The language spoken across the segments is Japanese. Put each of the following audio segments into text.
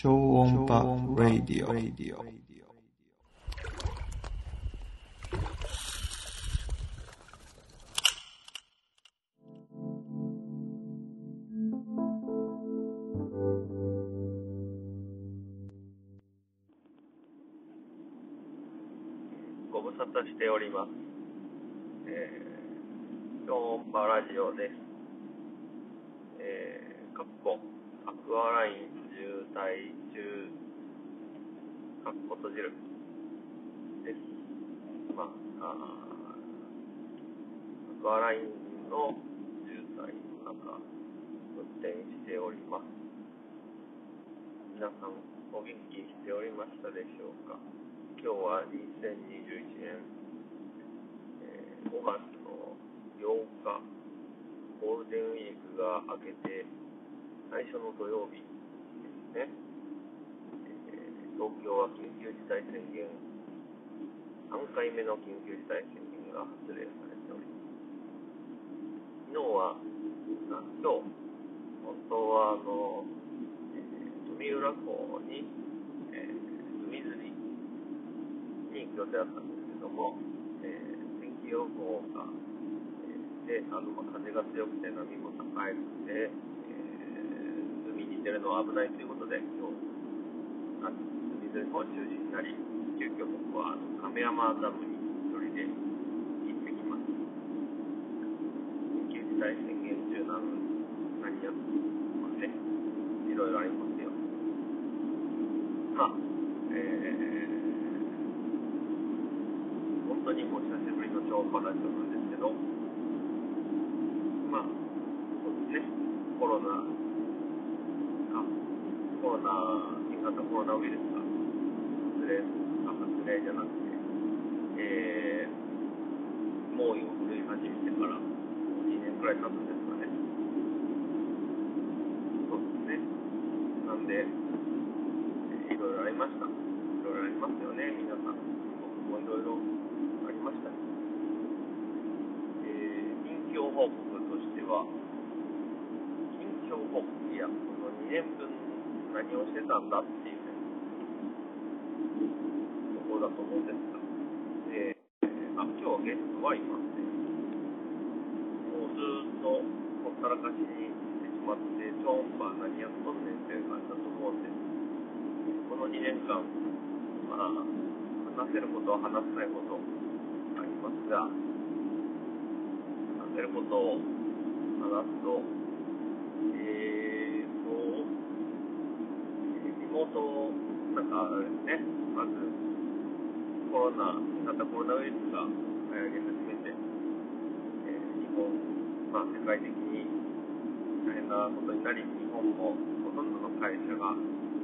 超音波ラディオ。ご無沙汰しております。えー、超音波ラジオです。えー、かっこ、アクアライン渋滞中、かっこ閉じる。です。まあ、あアクアラインの渋滞の中、運転しております。皆さん、お元気しておりましたでしょうか？今日は2021年、えー5月の8日、ゴールデンウィークが明けて最初の土曜日ですね。えー東京は緊急事態宣言、3回目の緊急事態宣言が発令されております。昨日は、あ今日、本当はあの、えー富浦港に、えー海釣りに行く予定だったんですけども、えー天気予報が、えーであの風が強くて波も高いので、に出るのは危ないということで、今日、あ海釣りも中止になり、急遽僕は亀山ダムに一人で行ってきます。緊急事態宣言中なのに何やってますね。いろいろありますよ。まあ、えー本当にもう久しぶりの超音波ラジオなんですけど、まあ、そうですね、コロナ、コロナ、新型コロナウイルスが発令、発令じゃなくて、えー、猛威を振るい始めてから、2年くらい経つんですかね。そうですね。なんで、えーいろいろありました。いろいろありますよね、皆さん。僕もいろいろありました。えー、近況報告としては、近況報告、いや、この2年分何をしてたんだっていうね、ところだと思うんですが、えー、あ、今日ゲストはいますね。もうずーっとほったらかしにしてしまって、超音波何やっとんねんっていう感じだと思うんです。この2年間、まあ、話せることは話せないことありますが、話せることを話すと、えーと、えーリモート、なんかあれですね、まず、コロナ、新型コロナウイルスが流行り始めて、えー日本、まあ世界的に大変なことになり、日本もほとんどの会社が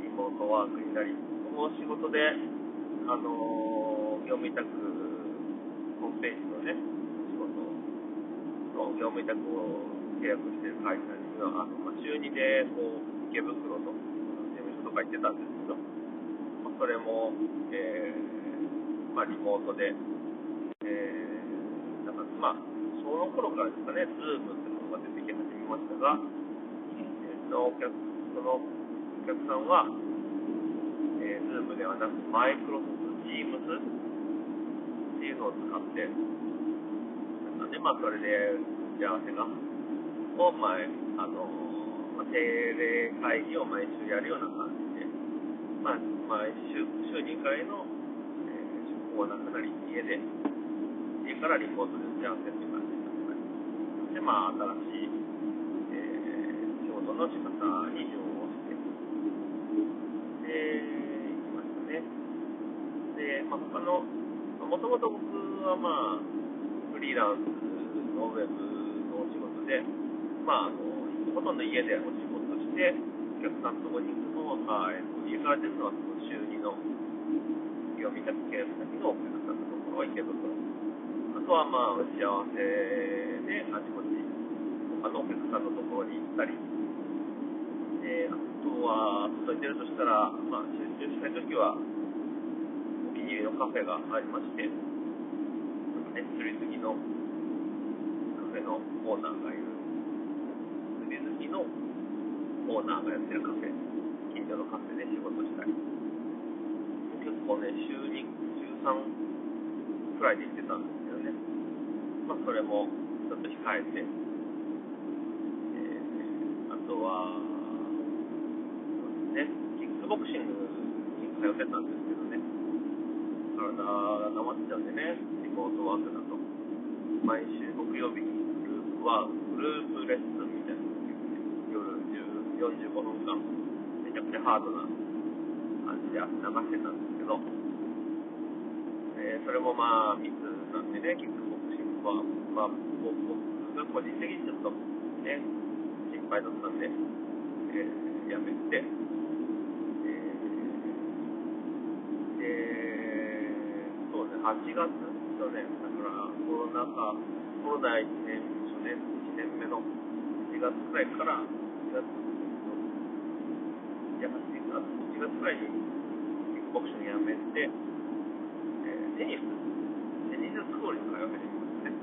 リモートワークになり、この仕事で、あのー業務委託、ホームページのね、仕事の業務委託を契約している会社には、あのまあ、週2でこう池袋とか行ってたんですけど、まあ、それも、えーまあ、リモートで、えーなんかまあ、その頃からですかね、ズームっていうのが出てき始めましたが、えーそのお客そのお客さんは、えー、Zoom ではなく、マイクロソフト Teams っていうのを使って、なんかね、まあ、それで打ち合わせが、を、まあ、あの、まあ、定例会議を毎週やるような感じで、まあ、毎週、週2回の、えー出向はなくなり、家で、家からリモートで打ち合わせっていう感じですね。で、まあ、新しい、えー仕事の仕方に順応して、で、行きましたね。で、まあ、他の、もともと僕はまあ、フリーランスのウェブのお仕事で、まあ、あの、ほとんど家でお仕事して、お客さんのところに行くのは、えっと、家から出るのはその週2の業務委託契約先のお客さんのところは池袋。あとはまあ、打ち合わせであちこち、他のお客さんのところに行ったり、で、あとは、外に出るとしたら、まあ、集中したいときは、お気に入りのカフェがありまして、なんかね、釣り好きのカフェのオーナーがいる、釣り好きのオーナーがやってるカフェ、近所のカフェで仕事したり。結構ね、週2、週3くらいで行ってたんですけどね。まあ、それもちょっと控えて、えー、あとは、ね、キックボクシングに通ってたんですけどね、体が溜まっちゃうんでね、リモートワークだと。毎週木曜日にグループワーク、グループレッスン45分間、めちゃくちゃハードな感じで流してたんですけど、えー、それもまあ密なんでね、キックボクシングは、まあ、僕が個人的にちょっとね、心配だったんで、えー、やめて、えー、そうね、8月、去年、だからコロナ禍、コロナ1年、初年、1年目の4月くらいから、4月、いや、8月、1月くらいにキックボクシングやめて、えー、テニス、テニススクールに通い始めましたね。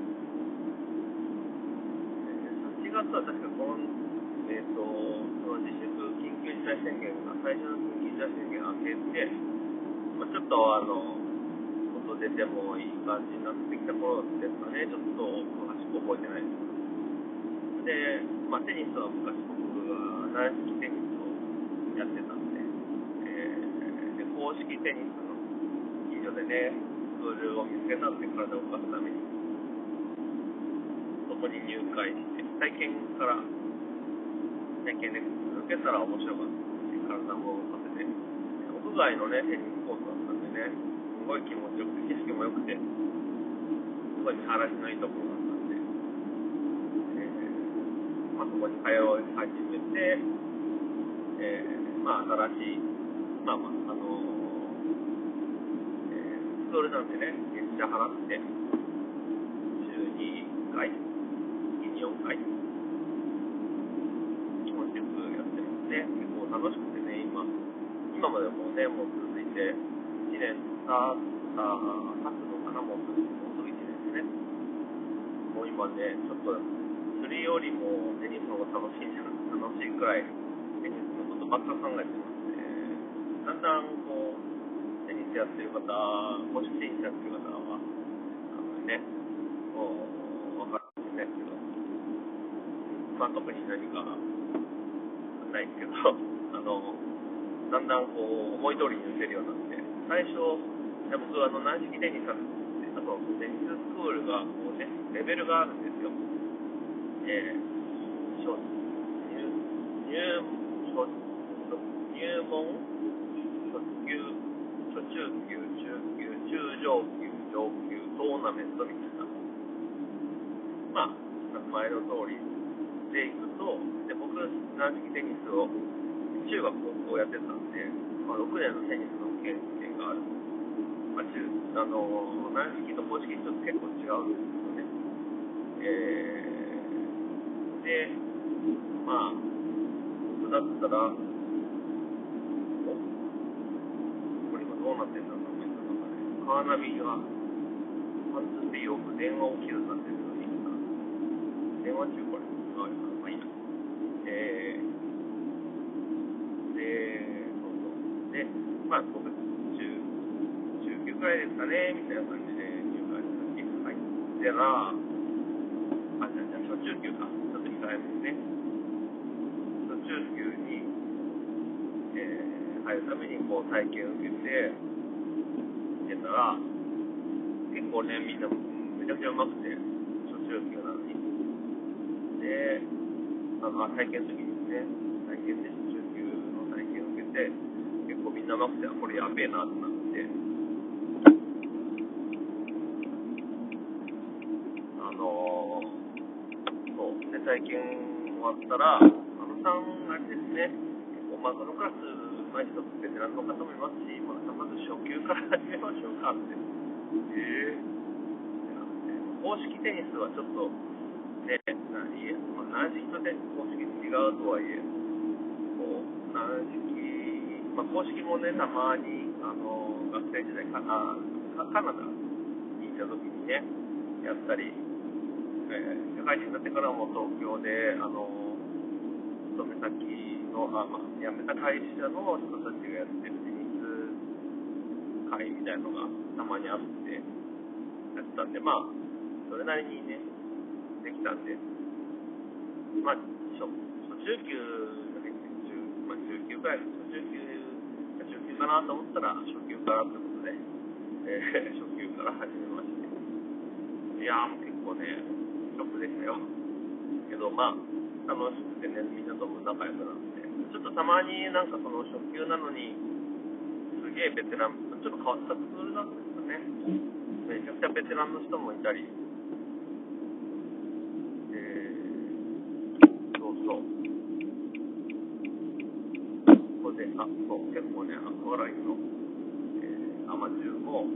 えー、8月は確かこの、えっ、ー、と、その自粛緊急事態宣言が、最初の緊急事態宣言明けて、まあ、ちょっとあの、外出てもいい感じになってきた頃ですかね、ちょっと詳しく覚えてないです。で、まあ、テニスは昔僕が軟式テニスやってたんで、えー、で公式テニスの近所でね、スクールを見つけたんで、体を動かすために、そこに入会して、体験から、体験で受けたら面白かったし、体も動かせて、屋外のね、テニスコースだったんでね、すごい気持ちよくて、景色も良くて、すごい見晴らしのいいところだったんで、えー、まあ、そこに通い始めて、えーまあ、新しい、まあまあ、あのえー、ストールなんてね、月謝払って、週2回、月に4回、気持ちよくやってますね。結構楽しくてね、今、今までもね、もう続いて、1年経った、経つのかな、もうすぐ、もうすぐ1年ですね。もう今ね、ちょっと、釣りよりもテニスの方が楽しいんじゃ楽しいくらい、テニスのことばっか考えてますね。だんだんこう、テニスやってる方、公式テニスやってる方は、あのね、こう、わかるんですけど、まあ特に何かないですけど、あの、だんだんこう、思い通りに打てるようになって、最初、僕あの軟式テニスやって、あとテニススクールがこうね、レベルがあるんですよ。えー、入入入門、初級、初中級、中級、中上級、上級、トーナメントみたいな。まあ、前の通りでいくと、で僕、軟式テニスを中学、高校やってたんで、まあ、6年のテニスの経験がある。まあ、中、あの、軟式と公式ちょっと結構違うんですけどね。えー、で、まあ、だったら、おこれ今どうなってんだろう、コメントとかね。カーナビが、パンツってよく電話起きるなってるのに、電話中これ、あれか、まあいいや。えー、で、そうそう。で、まあ僕、中、中級くらいですかね、みたいな感じで入会して入ってら、あ、じゃあ、じゃあ、初中級か。ちょっと控えめですね。初中級に、えー、入るためにこう体験を受けて、出たら、結構ね、みんなめちゃくちゃうまくて、初中級なのに。で、あの、体験の時にですね、体験で初中級の体験を受けて、結構みんなうまくて、これやべえなってなって、あの、そう、で、体験終わったら、さん、あれですね、結構、まあ、このクラス、上手い人ベテランの方もいますし、まあ、まず初級から始めましょうかって。えー、公式テニスはちょっと、ね、何、まあ、軟式と、ね、公式違うとはいえ、こう、軟式、まあ、公式もね、たまに、あの、学生時代かな、カナダにいた時にね、やったり、えー、社会人になってからも東京で、あの、勤め先の、あまあ、辞めた会社の人たちがやってるテニス会みたいなのがたまにあって、やってたんで、まあ、それなりにね、できたんで、まあ、初初中級が入って、中まあ、中級くらい、初中級、中級かなと思ったら、初級からってことで、えー初級から始めまして。いやーもう結構ね、ショックでしたよ。けど、まあ、楽しくてね、みんなとも仲良くなって、ちょっとたまになんかその初級なのに、すげえベテラン、ちょっと変わったスクールなんですかね。めちゃくちゃベテランの人もいたり、えー、そうそう。ここで、あ、そう、結構ね、アクアラインの、えー、アマチュアも、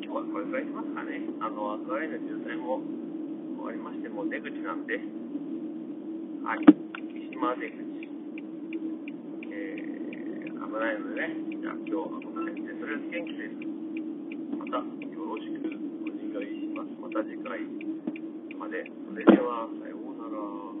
今日はこれくらいしますかね。あの、アクアラインの渋滞も終わりまして、もう出口なんで、はい、島出口。えー、危ないのでね、じゃあ今日はこの辺で、とりあえず元気です。またよろしくお願いします。また次回まで。それでは、さようなら。